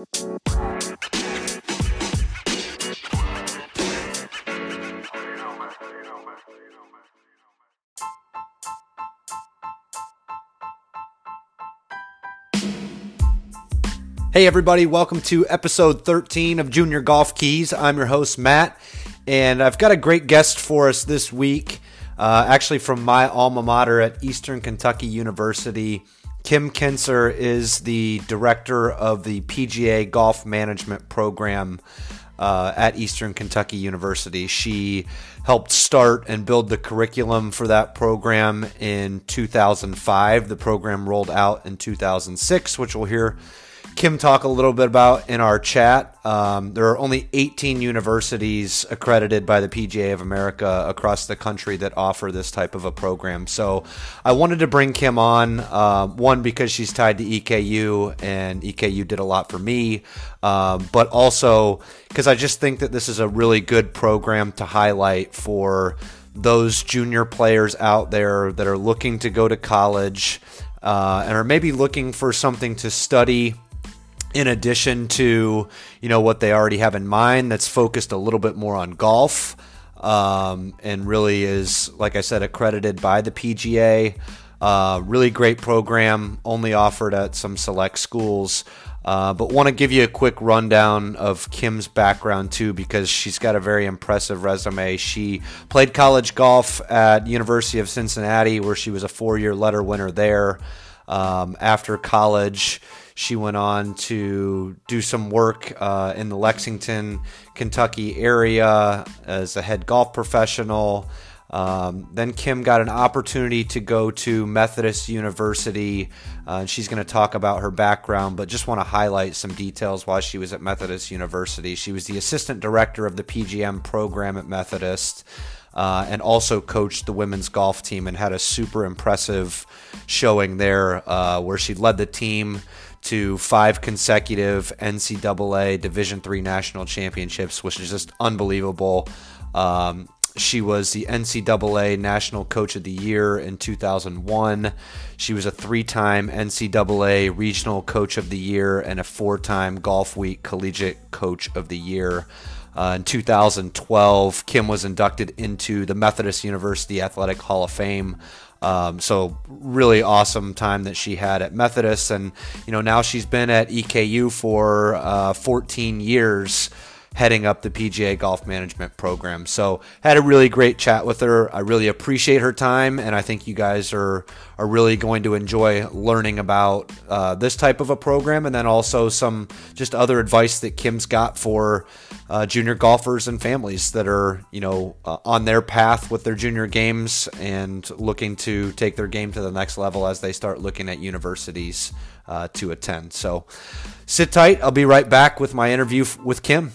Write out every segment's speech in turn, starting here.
Hey, everybody, welcome to episode 13 of Junior Golf Keys. I'm your host, Matt, and I've got a great guest for us this week, uh, actually from my alma mater at Eastern Kentucky University. Kim Kinser is the director of the PGA Golf Management Program uh, at Eastern Kentucky University. She helped start and build the curriculum for that program in 2005. The program rolled out in 2006, which we'll hear Kim talk a little bit about in our chat. Um, there are only 18 universities accredited by the PGA of America across the country that offer this type of a program. So I wanted to bring Kim on, uh, one, because she's tied to EKU, and EKU did a lot for me, um, but also because I just think that this is a really good program to highlight for those junior players out there that are looking to go to college uh, and are maybe looking for something to study in addition to you know what they already have in mind that's focused a little bit more on golf um, and really is like i said accredited by the pga uh, really great program only offered at some select schools. Uh, but want to give you a quick rundown of kim's background too because she's got a very impressive resume. She played college golf at university of cincinnati where she was a four-year letter winner there um, after college she went on to do some work uh, in the Lexington, Kentucky area as a head golf professional. Um, then Kim got an opportunity to go to Methodist University. Uh, she's going to talk about her background, but just want to highlight some details while she was at Methodist University. She was the assistant director of the PGM program at Methodist. Uh, and also coached the women's golf team and had a super impressive showing there uh, where she led the team to five consecutive NCAA Division three national championships, which is just unbelievable. Um, she was the NCAA National Coach of the Year in 2001. She was a three time NCAA Regional Coach of the Year and a four time Golf Week Collegiate Coach of the Year. Uh, in 2012, Kim was inducted into the Methodist University Athletic Hall of Fame. Um, so really awesome time that she had at Methodist, and you know now she's been at EKU for uh, 14 years heading up the PGA Golf Management Program. So had a really great chat with her. I really appreciate her time, and I think you guys are are really going to enjoy learning about uh, this type of a program, and then also some just other advice that Kim's got for uh, junior golfers and families that are you know uh, on their path with their junior games and looking to take their game to the next level as they start looking at universities uh, to attend. So sit tight. I'll be right back with my interview with Kim.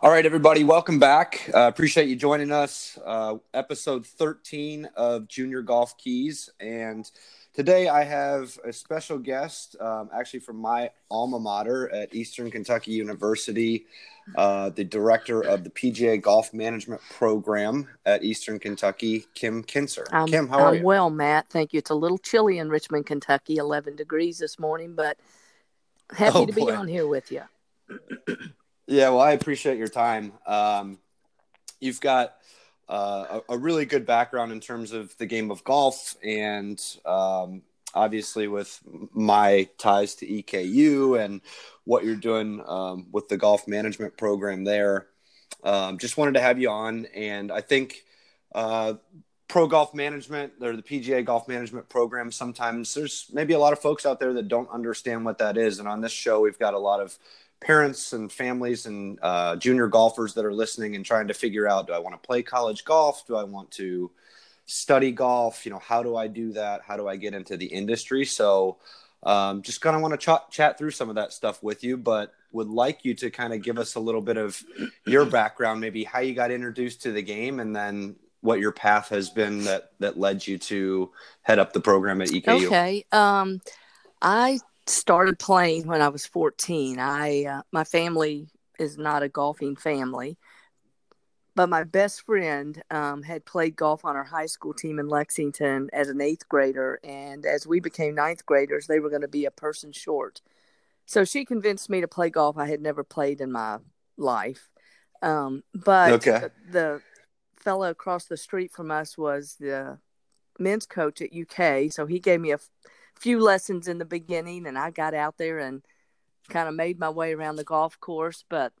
All right, everybody, welcome back. Uh, appreciate you joining us. Uh, episode 13 of Junior Golf Keys. And today I have a special guest, um, actually from my alma mater at Eastern Kentucky University, uh, the director of the PGA Golf Management Program at Eastern Kentucky, Kim Kinser. I'm, Kim, how are I'm you? well, Matt. Thank you. It's a little chilly in Richmond, Kentucky, 11 degrees this morning, but happy Oh, to be boy. on here with you. Yeah, well, I appreciate your time. Um, you've got uh, a, a really good background in terms of the game of golf, and um, obviously with my ties to EKU and what you're doing um, with the golf management program there. Um, just wanted to have you on, and I think uh, pro golf management or the PGA golf management program. Sometimes there's maybe a lot of folks out there that don't understand what that is, and on this show we've got a lot of parents and families and uh, junior golfers that are listening and trying to figure out: Do I want to play college golf? Do I want to study golf? You know, how do I do that? How do I get into the industry? So. Um, just kind of want to ch- chat through some of that stuff with you, but would like you to kind of give us a little bit of your background, maybe how you got introduced to the game, and then what your path has been that that led you to head up the program at EKU. Okay. Um, I started playing when I was 14. I uh, my family is not a golfing family, but my best friend um, had played golf on our high school team in Lexington as an eighth grader. And as we became ninth graders, they were going to be a person short. So she convinced me to play golf. I had never played in my life. Um, but okay. the, fellow across the street from us was the men's coach at UK. So he gave me a few lessons in the beginning, and I got out there and kind of made my way around the golf course. But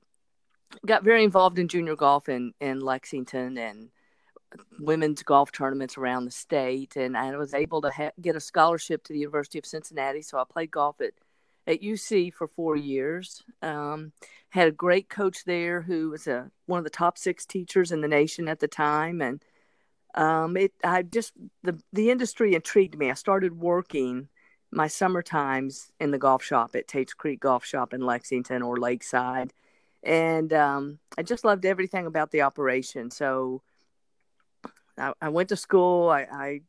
got very involved in junior golf in, in Lexington and women's golf tournaments around the state. And I was able to ha- get a scholarship to the University of Cincinnati. So I played golf at, at UC for four years. Um, had a great coach there who was a, one of the top six teachers in the nation at the time. And um, it, I just, the, the industry intrigued me. I started working my summer times in the golf shop at Tate's Creek Golf Shop in Lexington or Lakeside and um, I just loved everything about the operation. So I, I went to school. I, I,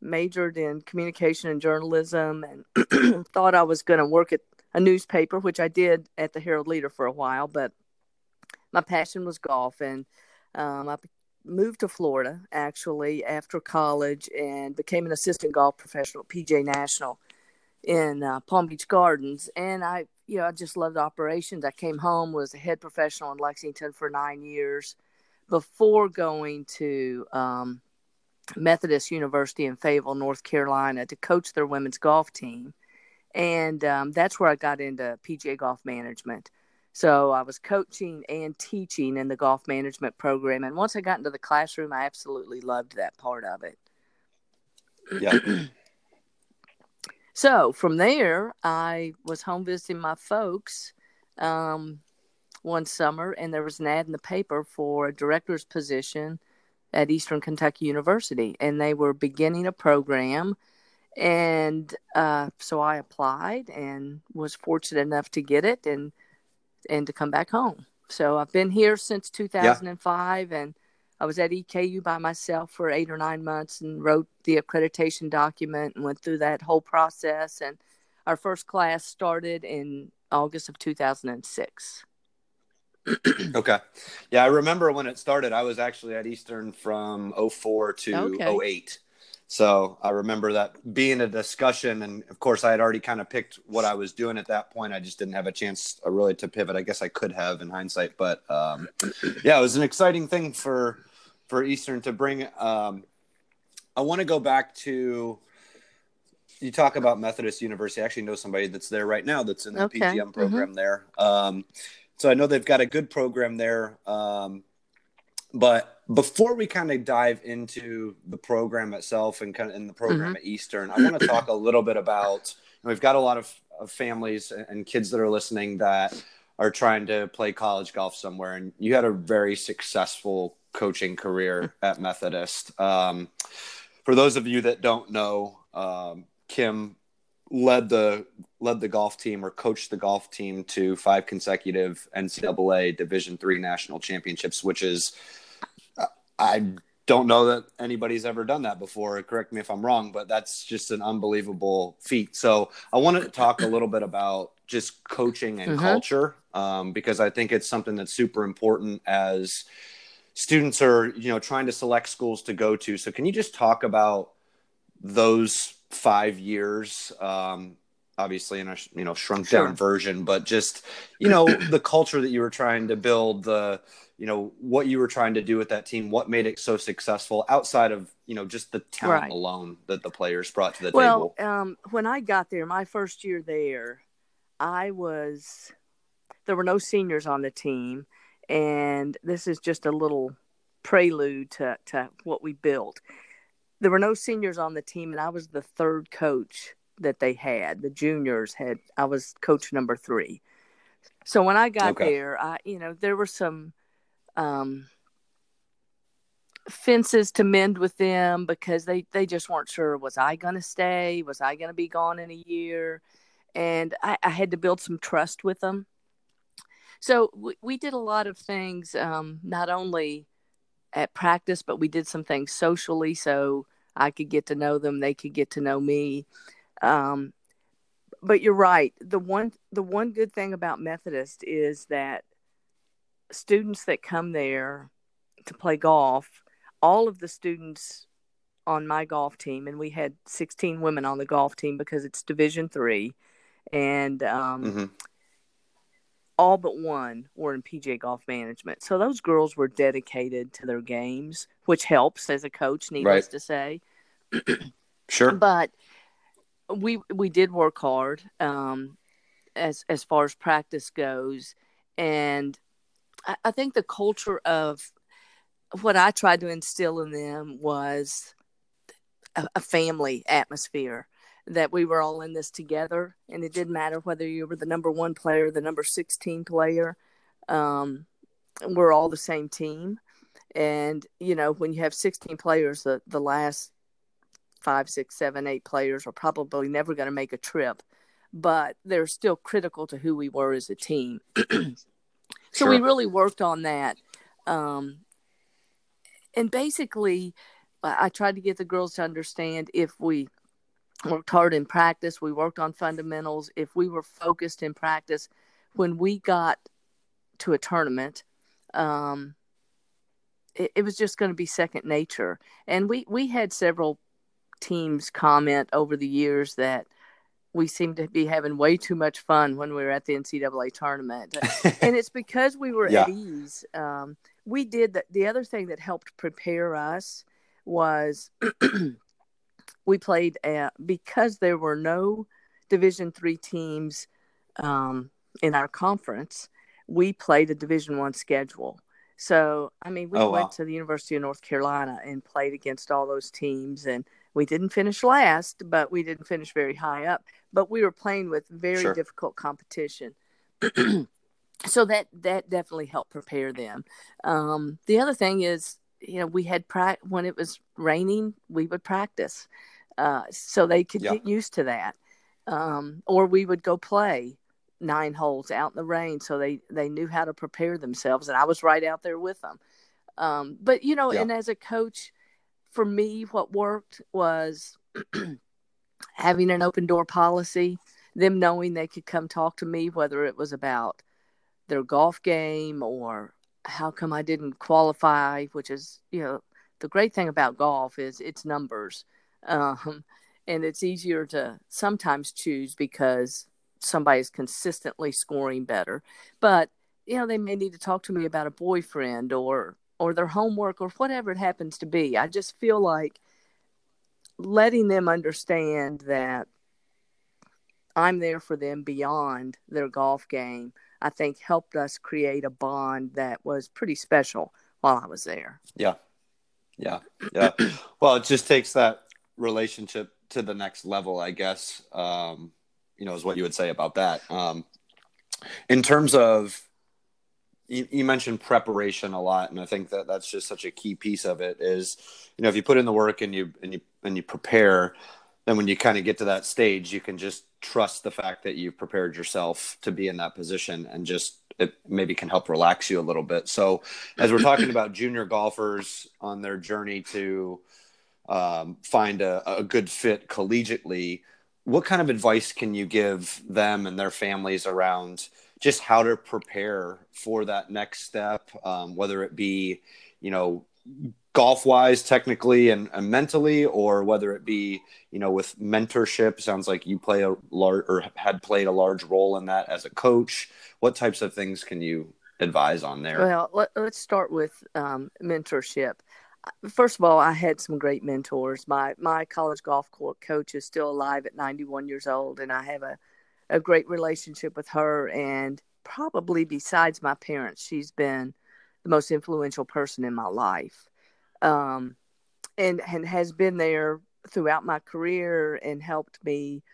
majored in communication and journalism, and thought I was going to work at a newspaper, which I did at the Herald Leader for a while. But my passion was golf, and um, I moved to Florida actually after college and became an assistant golf professional at PGA National in uh, Palm Beach Gardens, and I you know, I just loved operations. I came home, was a head professional in Lexington for nine years before going to um, Methodist University in Fayetteville, North Carolina to coach their women's golf team. And um, that's where I got into PGA golf management. So I was coaching and teaching in the golf management program. And once I got into the classroom, I absolutely loved that part of it. Yeah. So from there, I was home visiting my folks um, one summer, and there was an ad in the paper for a director's position at Eastern Kentucky University, and they were beginning a program. And uh, so I applied and was fortunate enough to get it and and to come back home. So I've been here since 2005, yeah. and I was at EKU by myself for eight or nine months and wrote the accreditation document and went through that whole process. And our first class started in August of 2006. okay. Yeah, I remember when it started, I was actually at Eastern from 04 to okay. 08. So I remember that being a discussion. And of course, I had already kind of picked what I was doing at that point. I just didn't have a chance uh, really to pivot. I guess I could have in hindsight. But um, yeah, it was an exciting thing for for Eastern to bring. Um, I want to go back to you talk about Methodist University. I actually know somebody that's there right now that's in the okay. PGM mm-hmm. program mm-hmm. there. Um, so I know they've got a good program there. Um, but before we kind of dive into the program itself and kind of in the program mm-hmm. at Eastern, I want to talk a little bit about. we've got a lot of, of families and kids that are listening that are trying to play college golf somewhere, and you had a very successful coaching career at Methodist. Um, for those of you that don't know, um, Kim led the led the golf team or coached the golf team to five consecutive NCAA Division three national championships, which is I don't know that anybody's ever done that before. Correct me if I'm wrong, but that's just an unbelievable feat. So I want to talk a little bit about just coaching and mm-hmm. culture um, because I think it's something that's super important as students are you know trying to select schools to go to. So can you just talk about those five years? Um, obviously in a you know shrunk sure. down version, but just you know the culture that you were trying to build the you know what you were trying to do with that team what made it so successful outside of you know just the talent right. alone that the players brought to the well, table um, when i got there my first year there i was there were no seniors on the team and this is just a little prelude to, to what we built there were no seniors on the team and i was the third coach that they had the juniors had i was coach number three so when i got okay. there i you know there were some um, fences to mend with them because they they just weren't sure was I going to stay, was I going to be gone in a year, and I, I, had to build some trust with them. So we, we did a lot of things, um, not only at practice, but we did some things socially, so I could get to know them, they could get to know me. Um, but you're right. The one the one good thing about Methodist is that students that come there to play golf, all of the students on my golf team, and we had 16 women on the golf team because it's Division three, and um, mm-hmm. all but one were in PGA Golf Management. So those girls were dedicated to their games, which helps as a coach, needless right. to say. sure, but we we did work hard um, as as far as practice goes, and I, I think the culture of what I tried to instill in them was a, a, family atmosphere that we were all in this together and it didn't matter whether you were the number one player the number 16 player um, we're all the same team. And you know when you have 16 players the, the last five six seven eight players are probably never going to make a trip but they're still critical to who we were as a team so sure. we really worked on that um, and basically, I tried to get the girls to understand if we worked hard in practice, we worked on fundamentals, if we were focused in practice, when we got to a tournament, um, it, it was just going to be second nature. And we, we had several teams comment over the years that we seem to be having way too much fun when we were at the NCAA tournament. and it's because we were yeah. at ease. Um, we did that. The other thing that helped prepare us was we played at, because there were no Division three teams um, in our conference. We played a Division one schedule. So I mean, we oh, went wow. to the University of North Carolina and played against all those teams, and we didn't finish last, but we didn't finish very high up. But we were playing with very sure. difficult competition. so that that definitely helped prepare them. Um, the other thing is, you know, we had pra- when it was raining, we would practice, uh, so they could get used to that. Um, or we would go play nine holes out in the rain, so they they knew how to prepare themselves, and I was right out there with them. Um, but you know, and as a coach, for me, what worked was having an open door policy. Them knowing they could come talk to me, whether it was about their golf game or how come I didn't qualify, which is, you know, the great thing about golf is it's numbers. Um, and it's easier to sometimes choose because somebody's consistently scoring better. But, you know, they may need to talk to me about a boyfriend or or their homework or whatever it happens to be. I just feel like letting them understand that I'm there for them beyond their golf game I think helped us create a bond that was pretty special while I was there. Yeah. Yeah. Yeah. well, it just takes that relationship to the next level, I guess. Um, you know, is what you would say about that. Um, in terms of, you, you mentioned preparation a lot, and I think that that's just such a key piece of it. Is you know, if you put in the work and you and you and you prepare, then when you kind of get to that stage, you can just trust the fact that you've prepared yourself to be in that position and just it maybe can help relax you a little bit. So, as we're talking about junior golfers on their journey to um, find a, a good fit collegiately, what kind of advice can you give them and their families around just how to prepare for that next step, um, whether it be, you know, golf wise technically and, and, mentally or whether it be you know with mentorship. Sounds like you play a large or had played a large role in that as a coach. What types of things can you advise on there? Well let, us start with um, mentorship. First of all i had some great mentors. My my college golf coach is still alive at 91 years old and i have a, a great relationship with her and probably besides my parents she's been the most influential person in my life um, and and has been there throughout my career and helped me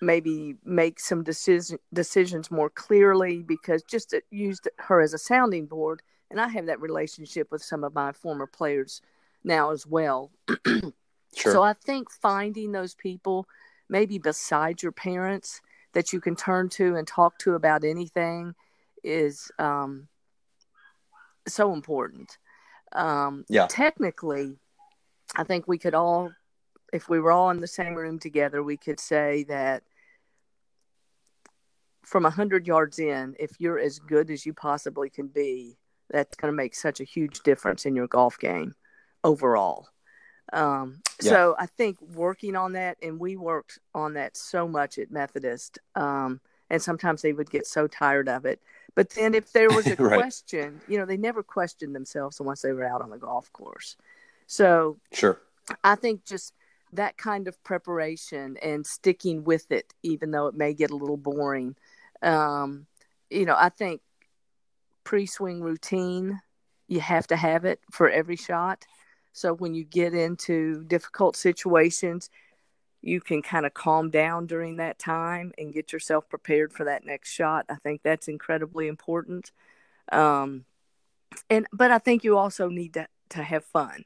maybe make some decision decisions more clearly because just used her as a sounding board and I have that relationship with some of my former players now as well. sure. So I think finding those people maybe besides your parents that you can turn to and talk to about anything is um, so important. Um, yeah. Technically, I think we could all, if we were all in the same room together, we could say that from a hundred yards in, if you're as good as you possibly can be, that's going to make such a huge difference in your golf game overall. Um, yeah. So I think working on that, and we worked on that so much at Methodist, um, and sometimes they would get so tired of it. But then if there was a right. question, you know, they never questioned themselves once they were out on the golf course. So sure, I think just that kind of preparation and sticking with it, even though it may get a little boring. Um, you know, I think pre-swing routine you have to have it for every shot so when you get into difficult situations you can kind of calm down during that time and get yourself prepared for that next shot. I think that's incredibly important. Um, and but i think you also need to, to have fun.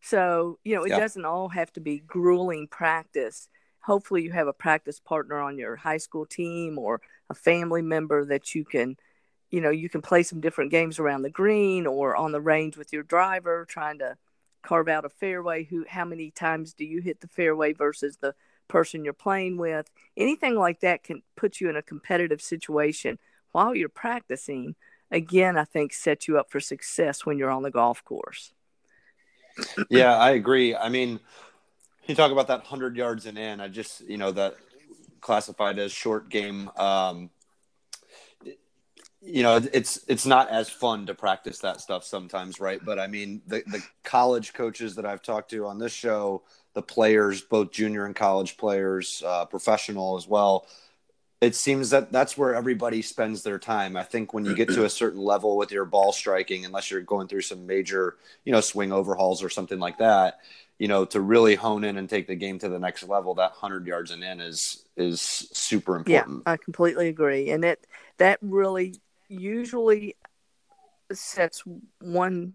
So you know it doesn't all have to be grueling practice. Hopefully you have a practice partner on your high school team or a family member that you can you know you can play some different games around the green or on the range with your driver trying to carve out a fairway who how many times do you hit the fairway versus the person you're playing with? Anything like that can put you in a competitive situation while you're practicing. Again i think sets you up for success when you're on the golf course. Yeah i agree. I mean you talk about that 100 yards and in i just you know that classified as short game um you know it's it's not as fun to practice that stuff sometimes right? But i mean the the college coaches that i've talked to on this show the players both junior and college players uh, professional as well it seems that that's where everybody spends their time. I think when you get to a certain level with your ball striking unless you're going through some major you know swing overhauls or something like that you know to really hone in and take the game to the next level that 100 yards and in is is super important. Yeah i completely agree. And it that really usually sets one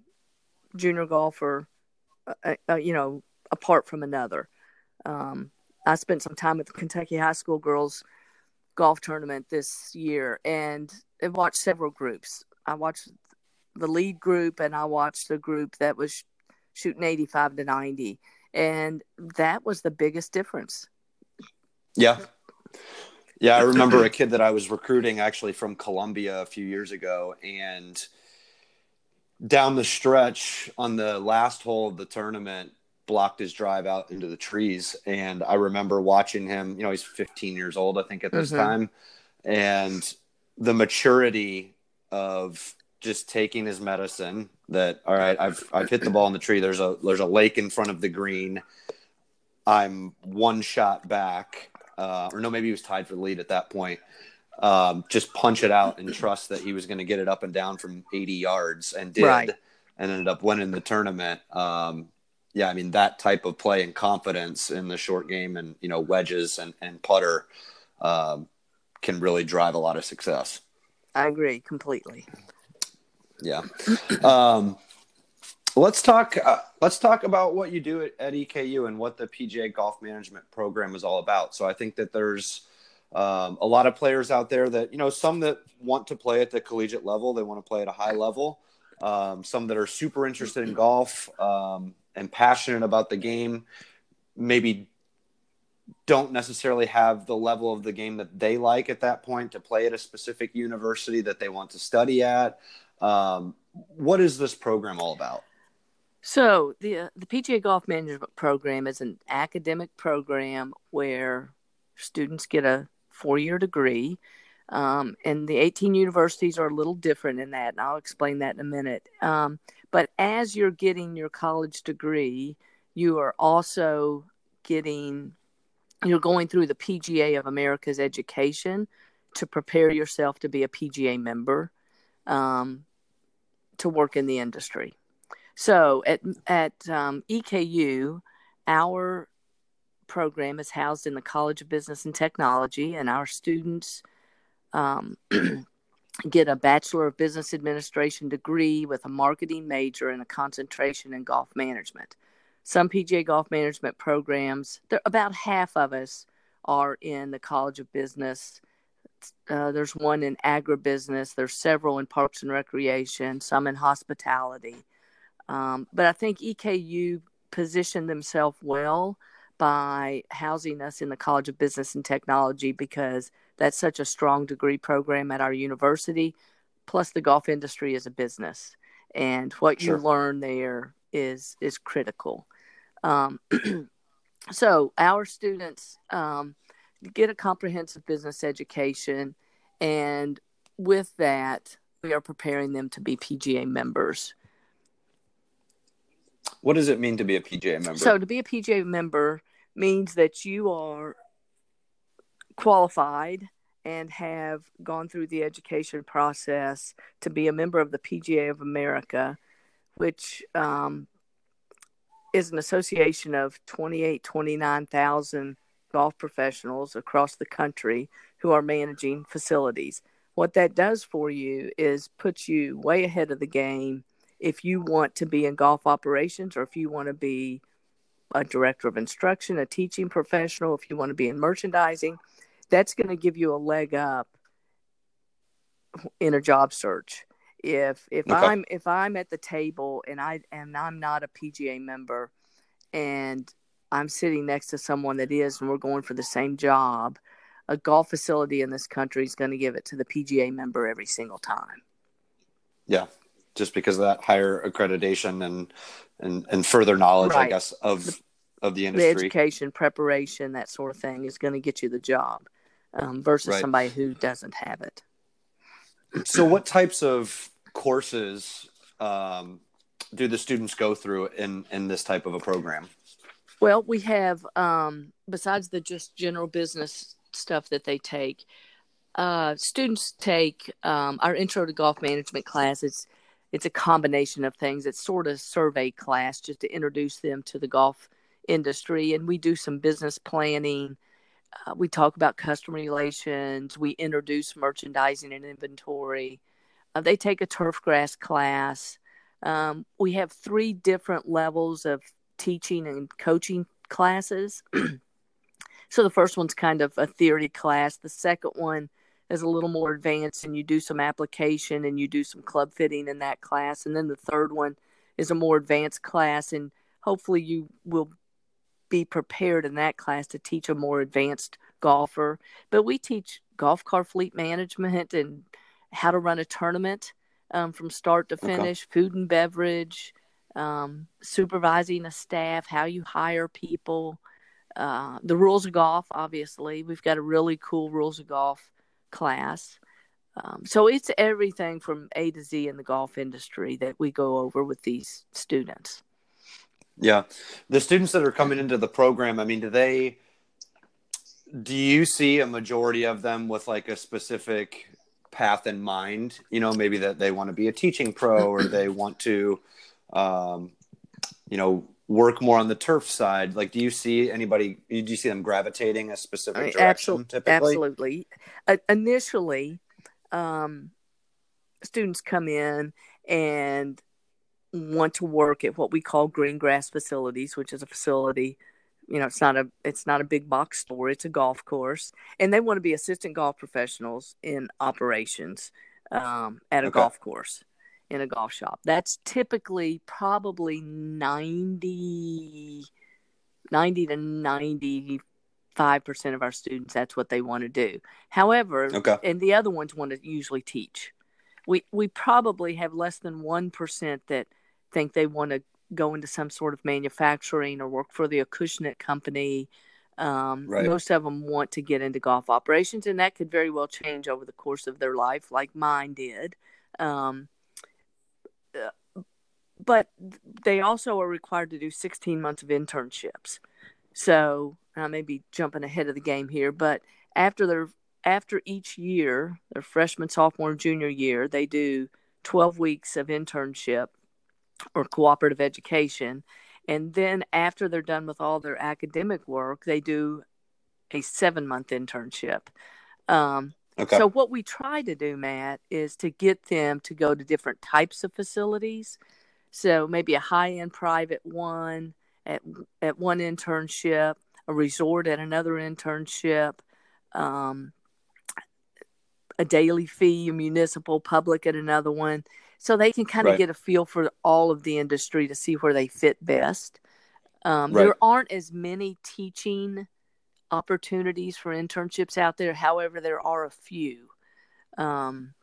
junior golfer, uh, uh, you know, apart from another. Um, I spent some time at the Kentucky High School girls golf tournament this year and I watched several groups. I watched the lead group and I watched the group that was shooting 85 to 90 and that was the biggest difference. Yeah. Yeah, I remember a kid that I was recruiting actually from Columbia a few years ago, and down the stretch on the last hole of the tournament, blocked his drive out into the trees. And I remember watching him. You know, he's 15 years old, I think, at this mm-hmm. time, and the maturity of just taking his medicine. That all right, I've I've hit the ball in the tree. There's a there's a lake in front of the green. I'm one shot back uh, or no, maybe he was tied for the lead at that point. Um, just punch it out and trust that he was going to get it up and down from 80 yards and did right. and ended up winning the tournament. Um, yeah, I mean that type of play and confidence in the short game and you know wedges and, and putter um, can really drive a lot of success. I agree completely. Yeah. Um, let's talk. Uh, let's talk about what you do at, at, EKU and what the PGA Golf Management Program is all about. So I think that there's um, a lot of players out there that you know some that want to play at the collegiate level. They want to play at a high level. Um, some that are super interested in golf um, and passionate about the game. Maybe don't necessarily have the level of the game that they like at that point to play at a specific university that they want to study at. Um, what is this program all about? So the uh, the PGA Golf Management Program is an academic program where students get a four year degree, um, and the 18 universities are a little different in that, and I'll explain that in a minute. Um, but as you're getting your college degree, you are also getting you're going through the PGA of America's education to prepare yourself to be a PGA member um, to work in the industry. So at at um, EKU, our program is housed in the College of Business and Technology, and our students um, get a Bachelor of Business Administration degree with a marketing major and a concentration in golf management. Some PGA golf management programs, about half of us are in the College of Business. Uh, there's one in agribusiness. There's several in parks and recreation. Some in hospitality. Um, but I think EKU positioned themselves well by housing us in the College of Business and Technology because that's such a strong degree program at our university. Plus, the golf industry is a business. and what Sure. you learn there is is critical. Um, so our students um, get a comprehensive business education, and with that, we are preparing them to be PGA members. What does it mean to be a PGA member? So to be a PGA member means that you are qualified and have gone through the education process to be a member of the PGA of America, which um, is an association of 28, 29,000 golf professionals across the country who are managing facilities. What that does for you is puts you way ahead of the game if you want to be in golf operations or if you want to be a director of instruction, a teaching professional, if you want to be in merchandising, that's going to give you a leg up in a job search. If if Okay. I'm if I'm at the table and I and I'm not a PGA member and I'm sitting next to someone that is and we're going for the same job, a golf facility in this country is going to give it to the PGA member every single time. yeah, just because of that higher accreditation and and and further knowledge, I guess, of of the industry. the education preparation that sort of thing is going to get you the job um, versus Right. somebody who doesn't have it So, what types of courses um, do the students go through in in this type of a program? well we have um, besides the just general business stuff that they take uh, students take um, our intro to golf management class it's it's a combination of things. It's sort of survey class just to introduce them to the golf industry and we do some business planning. Uh, we talk about customer relations. We introduce merchandising and inventory. Uh, they take a turf grass class. Um, we have three different levels of teaching and coaching classes. So the first one's kind of a theory class. The second one is a little more advanced and you do some application and you do some club fitting in that class and then the third one is a more advanced class and hopefully you will be prepared in that class to teach a more advanced golfer. But we teach golf car fleet management and how to run a tournament um, from start to Okay. finish food and beverage um, supervising a staff how you hire people. Uh, the rules of golf obviously. We've got a really cool rules of golf class um, so it's everything from a to z in the golf industry that we go over with these students Yeah, the students that are coming into the program. I mean, do they? Do you see a majority of them with like a specific path in mind? You know, maybe that they want to be a teaching pro or they want to, um, you know, work more on the turf side. Like, do you see anybody? Do you see them gravitating a specific I mean, direction? absol- typically, Absolutely. Uh, initially, um, students come in and want to work at what we call green grass facilities, which is a facility. You know, it's not a it's not a big box store. It's a golf course, and they want to be assistant golf professionals in operations um, at a Okay. golf course in a golf shop. That's typically probably 90, 90 to ninety five percent of our students. That's what they want to do. However, Okay. and the other ones want to usually teach. We we probably have less than one percent that think they want to go into some sort of manufacturing or work for the Acushnet company. Um, Right. Most of them want to get into golf operations, and that could very well change over the course of their life, like mine did. Um, but they also are required to do 16 months of internships. So I may be jumping ahead of the game here, but after their after each year, their freshman, sophomore, junior year, they do 12 weeks of internship or cooperative education. And then after they're done with all their academic work, they do a seven month internship. Um, Okay. So, what we try to do, Matt, is to get them to go to different types of facilities. So, maybe a high end private one at, at one internship, a resort at another internship, um, a daily fee, a municipal public at another one. So they can kind of Right. get a feel for all of the industry to see where they fit best. Um, Right. There aren't as many teaching opportunities for internships out there. However, there are a few. Um,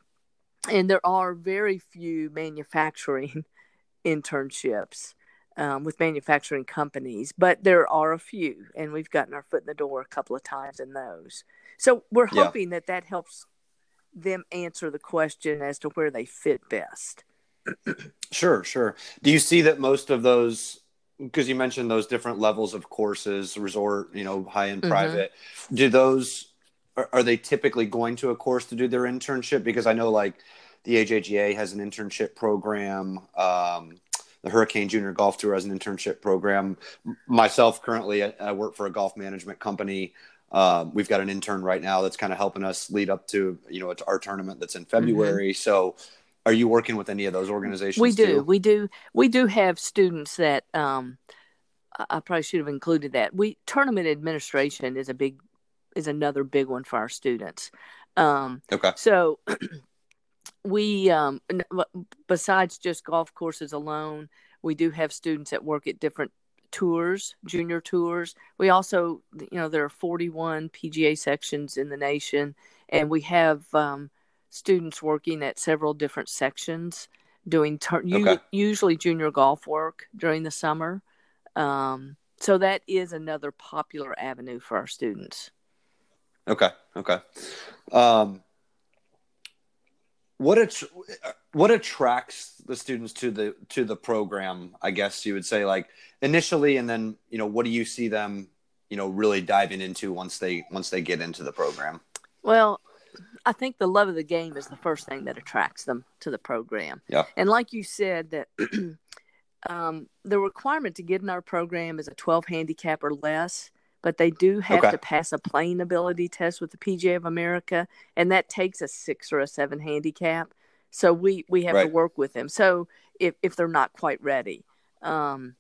and there are very few manufacturing internships um, with manufacturing companies, but there are a few, and we've gotten our foot in the door a couple of times in those. So we're Yeah. hoping that that helps them answer the question as to where they fit best. Sure, sure. Do you see that most of those because you mentioned those different levels of courses, resort, you know, high end Mhm. private, do those are, are they typically going to a course to do their internship? Because I know like the AJGA has an internship program. Um, the Hurricane Junior Golf Tour has an internship program. Myself, currently, I, I work for a golf management company. Um, we've got an intern right now that's kind of helping us lead up to you know it's our tournament that's in February. So, are you working with any of those organizations? We do, too? we do, we do have students that um, I probably should have included that. We tournament administration is a big is another big one for our students. Um, Okay. So we, um, besides just golf courses alone, we do have students that work at different tours, junior tours. We also, you know, there are 41 PGA sections in the nation, and we have um, students working at several different sections doing tur- Okay. usually junior golf work during the summer. Um, so that is another popular avenue for our students. Okay. Okay. Um, what att- what attracts the students to the to the program? I guess you would say like initially, and then you know what do you see them you know really diving into once they once they get into the program? Well, I think the love of the game is the first thing that attracts them to the program. Yeah. And like you said, that um, the requirement to get in our program is a 12 handicap or less, but they do have Okay. to pass a playing ability test with the PGA of America, and that takes a six or a seven handicap. So we we have to work with them. So if if they're not quite ready. Um,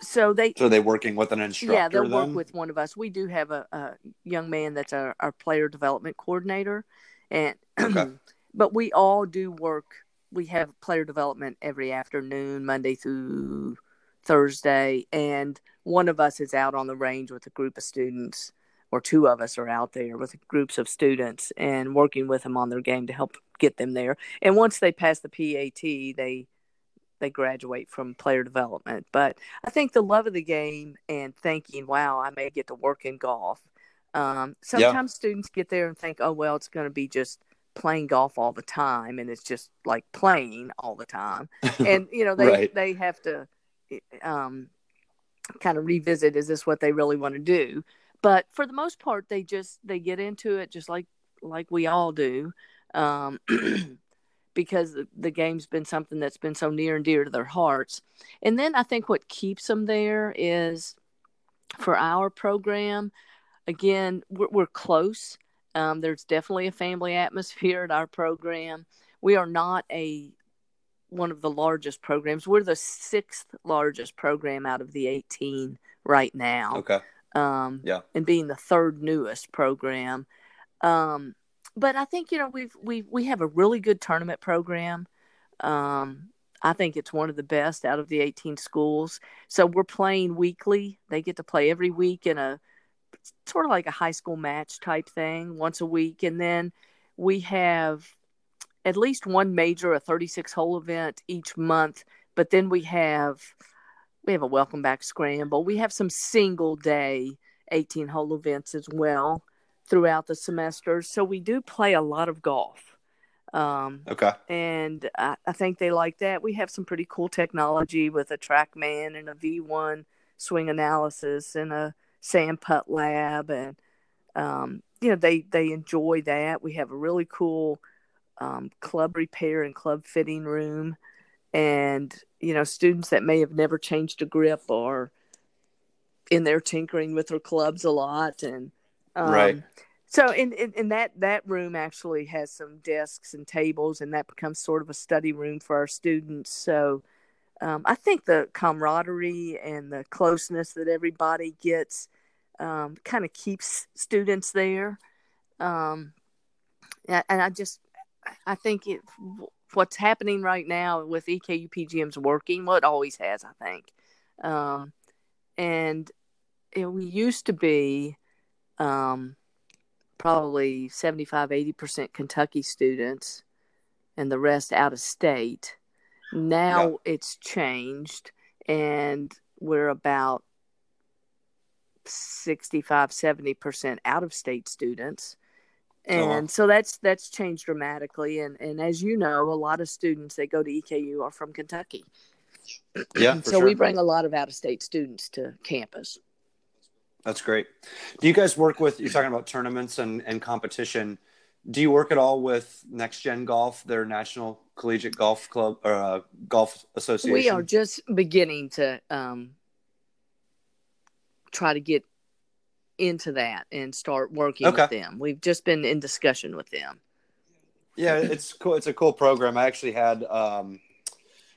so they So are they working with an instructor? yeah, they'll work with one of us. We do have a, a young man that's our, our player development coordinator, and Okay. but we all do work. We have player development every afternoon, Monday through Thursday, and one of us is out on the range with a group of students, or two of us are out there with groups of students and working with them on their game to help get them there. And once they pass the PAT, they they graduate from player development. But I think the love of the game and thinking, wow, I may get to work in golf. Um, sometimes students get there and think, oh, well, it's going to be just playing golf all the time. And it's just like playing all the time. And, you know, they, Right. they have to um, kind of revisit, is this what they really want to do? But for the most part, they just, they get into it just like, like we all do. Um, because the, game's been something that's been so near and dear to their hearts. And then I think what keeps them there is for our program, again, we're, we're close. Um, there's definitely a family atmosphere at our program. We are not a one of the largest programs. We're the sixth largest program out of the 18 right now Okay. um, Yeah. and being the third newest program. Um, but I think you know we've we we have a really good tournament program. Um, I think it's one of the best out of the 18 schools. So we're playing weekly. They get to play every week in a sort of like a high school match type thing once a week, and then we have at least one major, a 36 hole event each month. But then we have we have a welcome back scramble. We have some single day 18 hole events as well throughout the semester. So we do play a lot of golf. Um, Okay. and I, I think they like that. We have some pretty cool technology with a TrackMan and a V1 swing analysis and a SAM PuttLab, and um, you know they they enjoy that. We have a really cool um, club repair and club fitting room, and you know students that may have never changed a grip are in there tinkering with their clubs a lot, and um, Right. so in, in in that that room actually has some desks and tables, and that becomes sort of a study room for our students. So um, I think the camaraderie and the closeness that everybody gets um, kind of keeps students there. Um, and I just I think it what's happening right now with EKU PGM's working. Well, it always has, I think. Um, and it, we used to be um, probably 75 80% Kentucky students and the rest out of state. Now Yeah. it's changed and we're about 65 70% out of state students. Oh, wow. And so that's that's changed dramatically and and as you know a lot of students that go to EKU are from Kentucky. Yeah, so sure. we bring a lot of out of state students to campus. That's great. Do you guys work with? You're talking about tournaments and and competition. Do you work at all with Next Gen Golf, their National Collegiate Golf Club or uh, Golf Association? We are just beginning to um, try to get into that and start working Okay. with them. We've just been in discussion with them. Yeah, it's cool. It's a cool program. I actually had um,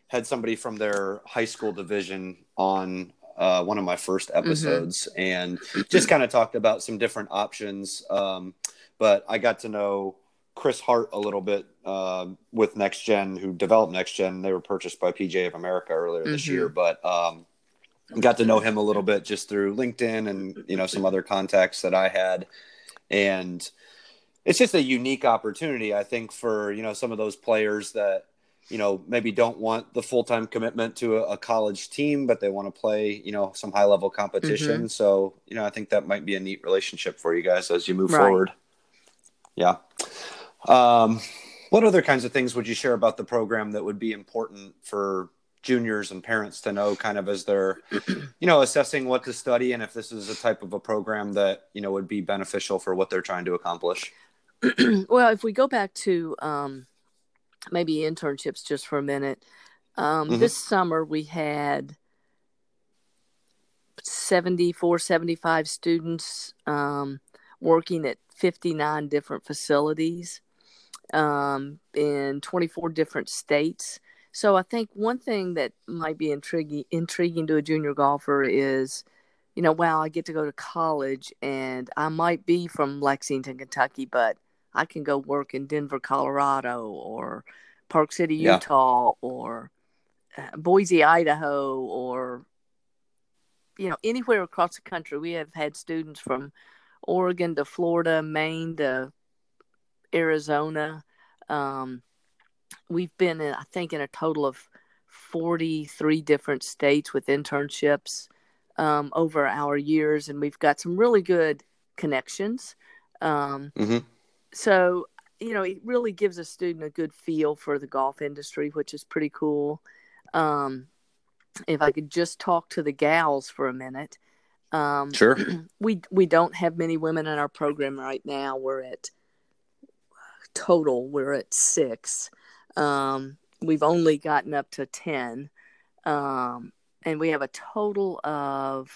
had somebody from their high school division on uh, one of my first episodes, and just kind of talked about some different options. Um, but I got to know Chris Hart a little bit uh, with Next Gen, who developed Next Gen. They were purchased by PGA of America earlier this Mhm. year, but um, got to know him a little bit just through LinkedIn and you know some other contacts that I had, and it's just a unique opportunity, I think, for you know some of those players that you know maybe don't want the full time commitment to a, a college team, but they want to play you know some high level competition. So you know I think that might be a neat relationship for you guys as you move Right. forward. Yeah. Um, what other kinds of things would you share about the program that would be important for juniors and parents to know kind of as they're you know assessing what to study and if this is a type of a program that you know would be beneficial for what they're trying to accomplish well, if we go back to um, maybe internships just for a minute, um, Mhm. this summer we had 74, 75 students um, working at 59 different facilities um, in 24 different states. So I think one thing that might be intriguing intriguing to a junior golfer is, you know, wow, I get to go to college and I might be from Lexington, Kentucky, but I can go work in Denver, Colorado, or Park City, Yeah. Utah, or uh, Boise, Idaho, or you know anywhere across the country. We have had students from Oregon to Florida, Maine to Arizona. Um, we've been in, I think, in a total of 43 different states with internships um, over our years, and we've got some really good connections. Um, Mhm. So, you know, it really gives a student a good feel for the golf industry, which is pretty cool. Um, if I could just talk to the gals for a minute, um, Sure. we we don't have many women in our program right now. We're at total we're at six. Um, we've only gotten up to ten, um, and we have a total of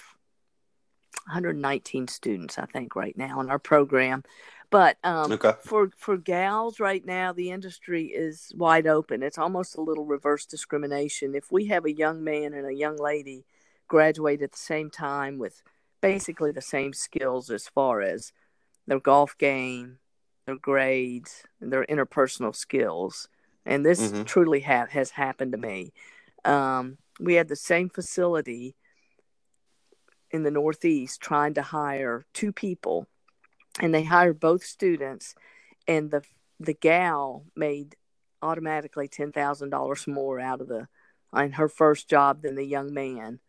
119 students, I think, right now in our program. But um, Okay. for for gals right now, the industry is wide open. It's almost a little reverse discrimination. If we have a young man and a young lady graduate at the same time with basically the same skills as far as their golf game, their grades, and their interpersonal skills, and this Mhm. truly ha- has happened to me. Um, we had the same facility in the Northeast trying to hire two people, and they hired both students, and the the gal made automatically ten thousand dollars more out of the on her first job than the young man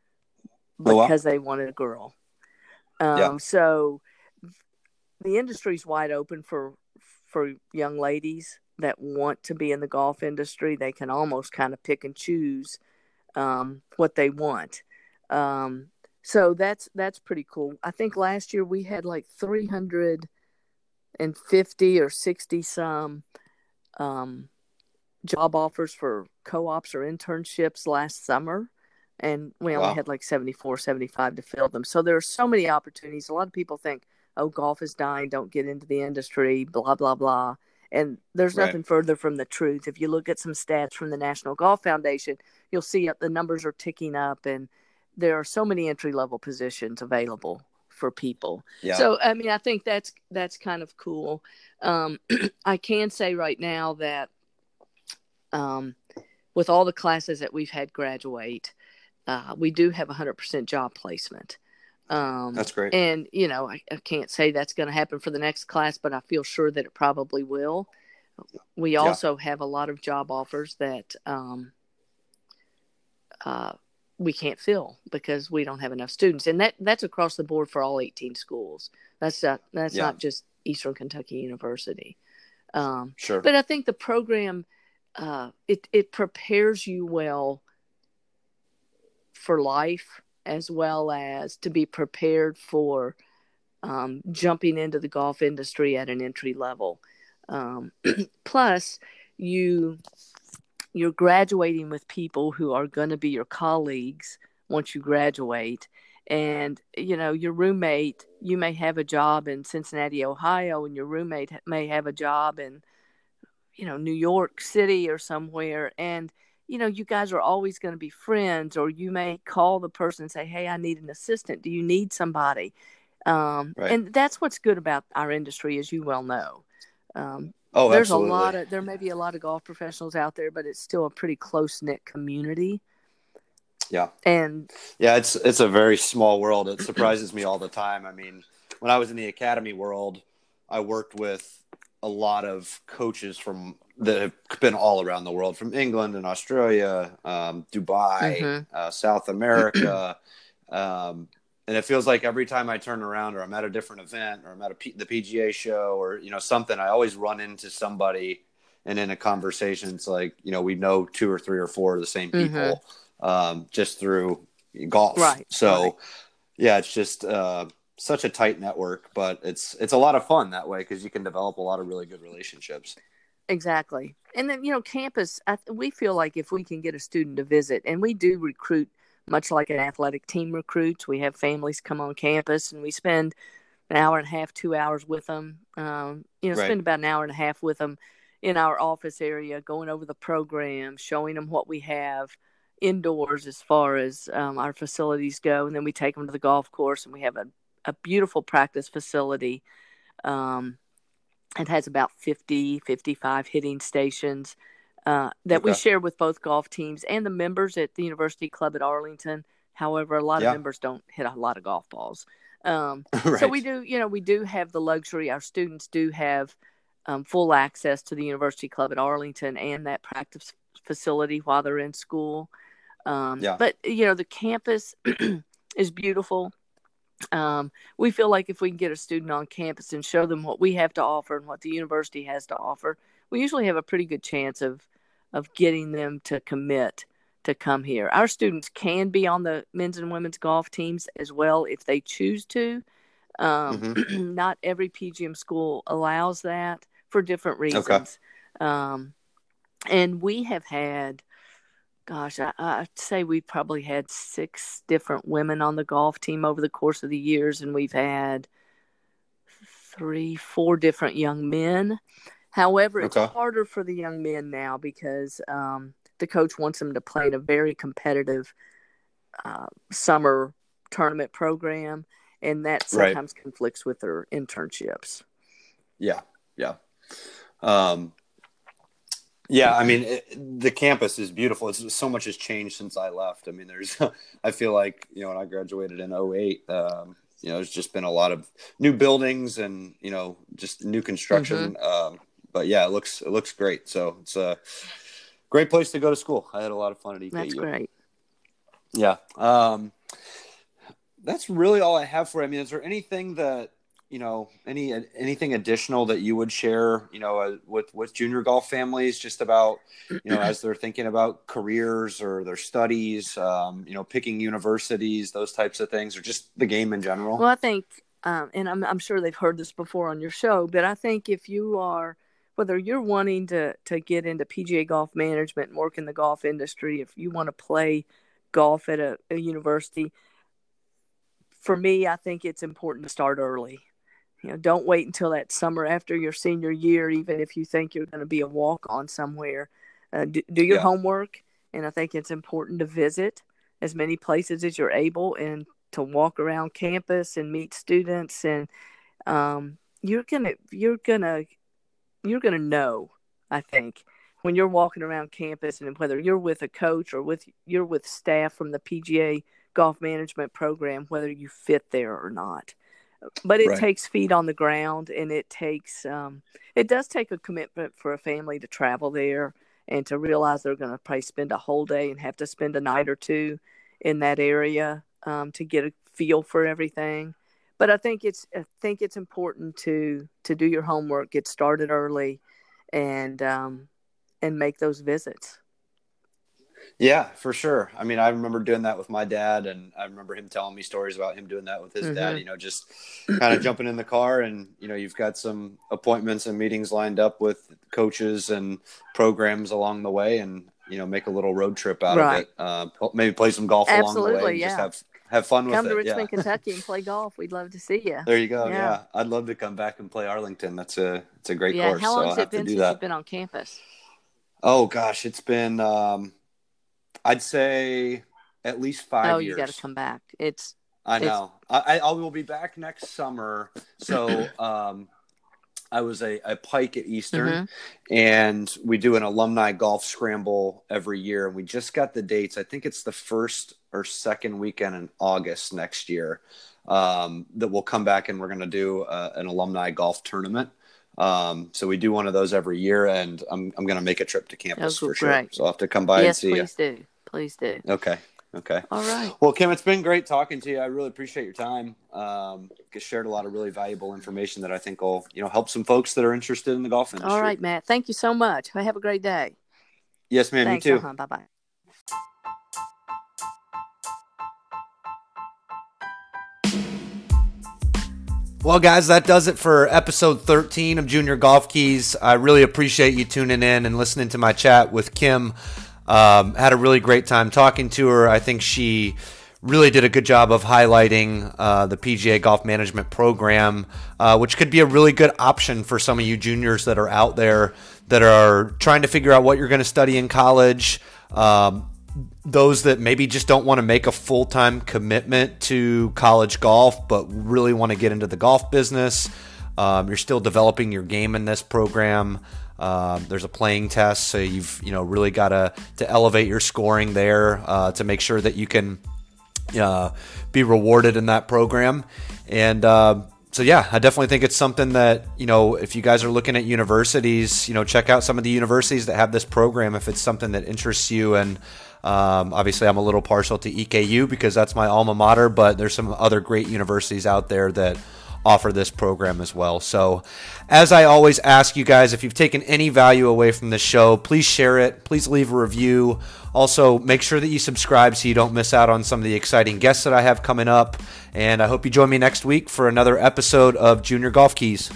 Oh, wow. because they wanted a girl. Um, Yeah. So the industry's wide open for for young ladies that want to be in the golf industry. They can almost kind of pick and choose um, what they want. Um, so that's that's pretty cool. I think last year we had like three hundred and fifty or sixty some um, job offers for co-ops or internships last summer and we only Wow. had like 74 75 to fill them so there are so many opportunities a lot of people think oh golf is dying don't get into the industry blah blah blah and there's Right. nothing further from the truth if you look at some stats from the national golf foundation you'll see the numbers are ticking up and there are so many entry level positions available for people Yeah. so I mean, I think that's that's kind of cool. Um, I can say right now that um, with all the classes that we've had graduate, uh, we do have 100% job placement. Um, That's great. And you know, I, I can't say that's going to happen for the next class, but I feel sure that it probably will. We also yeah. have a lot of job offers that um, uh, we can't fill because we don't have enough students, and that that's across the board for all 18 schools. That's not that's yeah. not just Eastern Kentucky University. Um, sure. But I think the program uh, it it prepares you well for life as well as to be prepared for um, jumping into the golf industry at an entry level. Um, plus, you you're graduating with people who are going to be your colleagues once you graduate. And you know your roommate you may have a job in cincinnati ohio and your roommate may have a job in you know new york city or somewhere. And you know you guys are always going to be friends or you may call the person and say hey i need an assistant. Do you need somebody? Um, right. and that's what's good about our industry as you well know. Um, oh there's absolutely. a lot of there may be a lot of golf professionals out there but it's still a pretty close knit community yeah. And yeah, it's it's a very small world. It surprises me all the time. I mean, when I was in the academy world, I worked with a lot of coaches from that have been all around the world, from England and Australia, um, Dubai, mm-hmm. uh, South America, um, and it feels like every time I turn around, or I'm at a different event, or I'm at a P- the PGA show, or you know something, I always run into somebody, and in a conversation, it's like you know we know two or three or four of the same people. Mm-hmm um, just through golf. Right. So, right. yeah, it's just uh, such a tight network, but it's it's a lot of fun that way because you can develop a lot of really good relationships. Exactly, and then you know, campus. I, we feel like if we can get a student to visit, and we do recruit much like an athletic team recruits. We have families come on campus, and we spend an hour and a half, two hours with them. Um, you know, right. spend about an hour and a half with them in our office area, going over the program, showing them what we have indoors as far as um, our facilities go, and then we take them to the golf course, and we have a, a beautiful practice facility. Um, it has about 50, 55 hitting stations uh, that okay. we share with both golf teams and the members at the University Club at Arlington. However, a lot yeah. of members don't hit a lot of golf balls. Um, right. So we do, you know, we do have the luxury. Our students do have um, full access to the University Club at Arlington and that practice facility while they're in school. Um, yeah. But you know, the campus is beautiful. Um, we feel like if we can get a student on campus and show them what we have to offer and what the university has to offer, we usually have a pretty good chance of of getting them to commit to come here. Our students can be on the men's and women's golf teams as well if they choose to. Um, mm-hmm. not every PGM school allows that for different reasons. Okay. Um, and we have had gosh, I, I'd say we probably had six different women on the golf team over the course of the years, and we've had three, four different young men. However, it's okay. harder for the young men now because um, the coach wants them to play in a very competitive uh, summer tournament program, and that sometimes right. conflicts with their internships. Yeah, yeah. Um, yeah, I mean, it, the campus is beautiful. It's so much has changed since I left. I mean, there's, I feel like, you know, when I graduated in 08, um, you know, there's just been a lot of new buildings and, you know, just new construction. Mm-hmm. Um, but yeah, it looks, it looks great. So it's a great place to go to school. I had a lot of fun at EKU. That's great. Yeah. Um, that's really all I have for you. I mean, is there anything that you know any anything additional that you would share you know uh, with with junior golf families just about you know as they're thinking about careers or their studies um, you know picking universities those types of things or just the game in general well i think um, and I'm, I'm sure they've heard this before on your show but i think if you are whether you're wanting to to get into pga golf management and work in the golf industry if you want to play golf at a, a university for me i think it's important to start early you know don't wait until that summer after your senior year even if you think you're going to be a walk on somewhere uh, do, do, your yeah. homework and i think it's important to visit as many places as you're able and to walk around campus and meet students and um, you're gonna you're gonna you're gonna know i think when you're walking around campus and whether you're with a coach or with you're with staff from the pga golf management program, whether you fit there or not. But it Right. takes feet on the ground, and it takes um, it does take a commitment for a family to travel there and to realize they're going to probably spend a whole day and have to spend a night or two in that area um, to get a feel for everything. But I think it's I think it's important to to do your homework, get started early, and um, and make those visits. Yeah, for sure. I mean, I remember doing that with my dad, and I remember him telling me stories about him doing that with his dad. Mhm. You know, just kind of jumping in the car, and you know, you've got some appointments and meetings lined up with coaches and programs along the way, and you know, make a little road trip out Right. of it. Uh, maybe play some golf along the way, Absolutely, and just yeah. have have fun with Come to. Richmond, yeah. Kentucky, and play golf. We'd love to see you. There you go. Yeah. Yeah. I'd love to come back and play Arlington. That's a it's a great yeah, course. how so long I'll has it been since that. you've been on campus? Oh gosh, it's been um, I'd say at least five oh, years. Oh, you got to come back. It's I It's- know. I, I I will be back next summer. So um, I was a, a pike at Eastern, Mhm. and we do an alumni golf scramble every year. And we just got the dates. I think it's the first or second weekend in August next year um, that we'll come back and we're going to do uh, an alumni golf tournament. Um, so we do one of those every year, and I'm I'm going to make a trip to campus Oh, for sure. great. So I'll have to come by yes, and see please do, please do. Okay. Okay. All right. Well, Kim, it's been great talking to you. I really appreciate your time. Um, you shared a lot of really valuable information that I think will, you know, help some folks that are interested in the golf industry. All right, Matt. Thank you so much. Have a great day. Yes, ma'am. Thanks. You too. Uh-huh. Bye bye. Well, guys, that does it for episode 13 of Junior Golf Keys. I really appreciate you tuning in and listening to my chat with Kim. Um, had a really great time talking to her. I think she really did a good job of highlighting uh, the PGA Golf Management Program, uh, which could be a really good option for some of you juniors that are out there that are trying to figure out what you're going to study in college. Um, those that maybe just don't want to make a full time commitment to college golf, but really want to get into the golf business. Um, you're still developing your game in this program. Um, there's a playing test, so you've you know really got to to elevate your scoring there uh, to make sure that you can uh, be rewarded in that program. And uh, so, yeah, I definitely think it's something that, you know, if you guys are looking at universities, you know, check out some of the universities that have this program if it's something that interests you. And um, obviously, I'm a little partial to EKU because that's my alma mater, but there's some other great universities out there that offer this program as well. So, as I always ask you guys, if you've taken any value away from this show, please share it. Please leave a review. Also, make sure that you subscribe so you don't miss out on some of the exciting guests that I have coming up. And I hope you join me next week for another episode of Junior Golf Keys.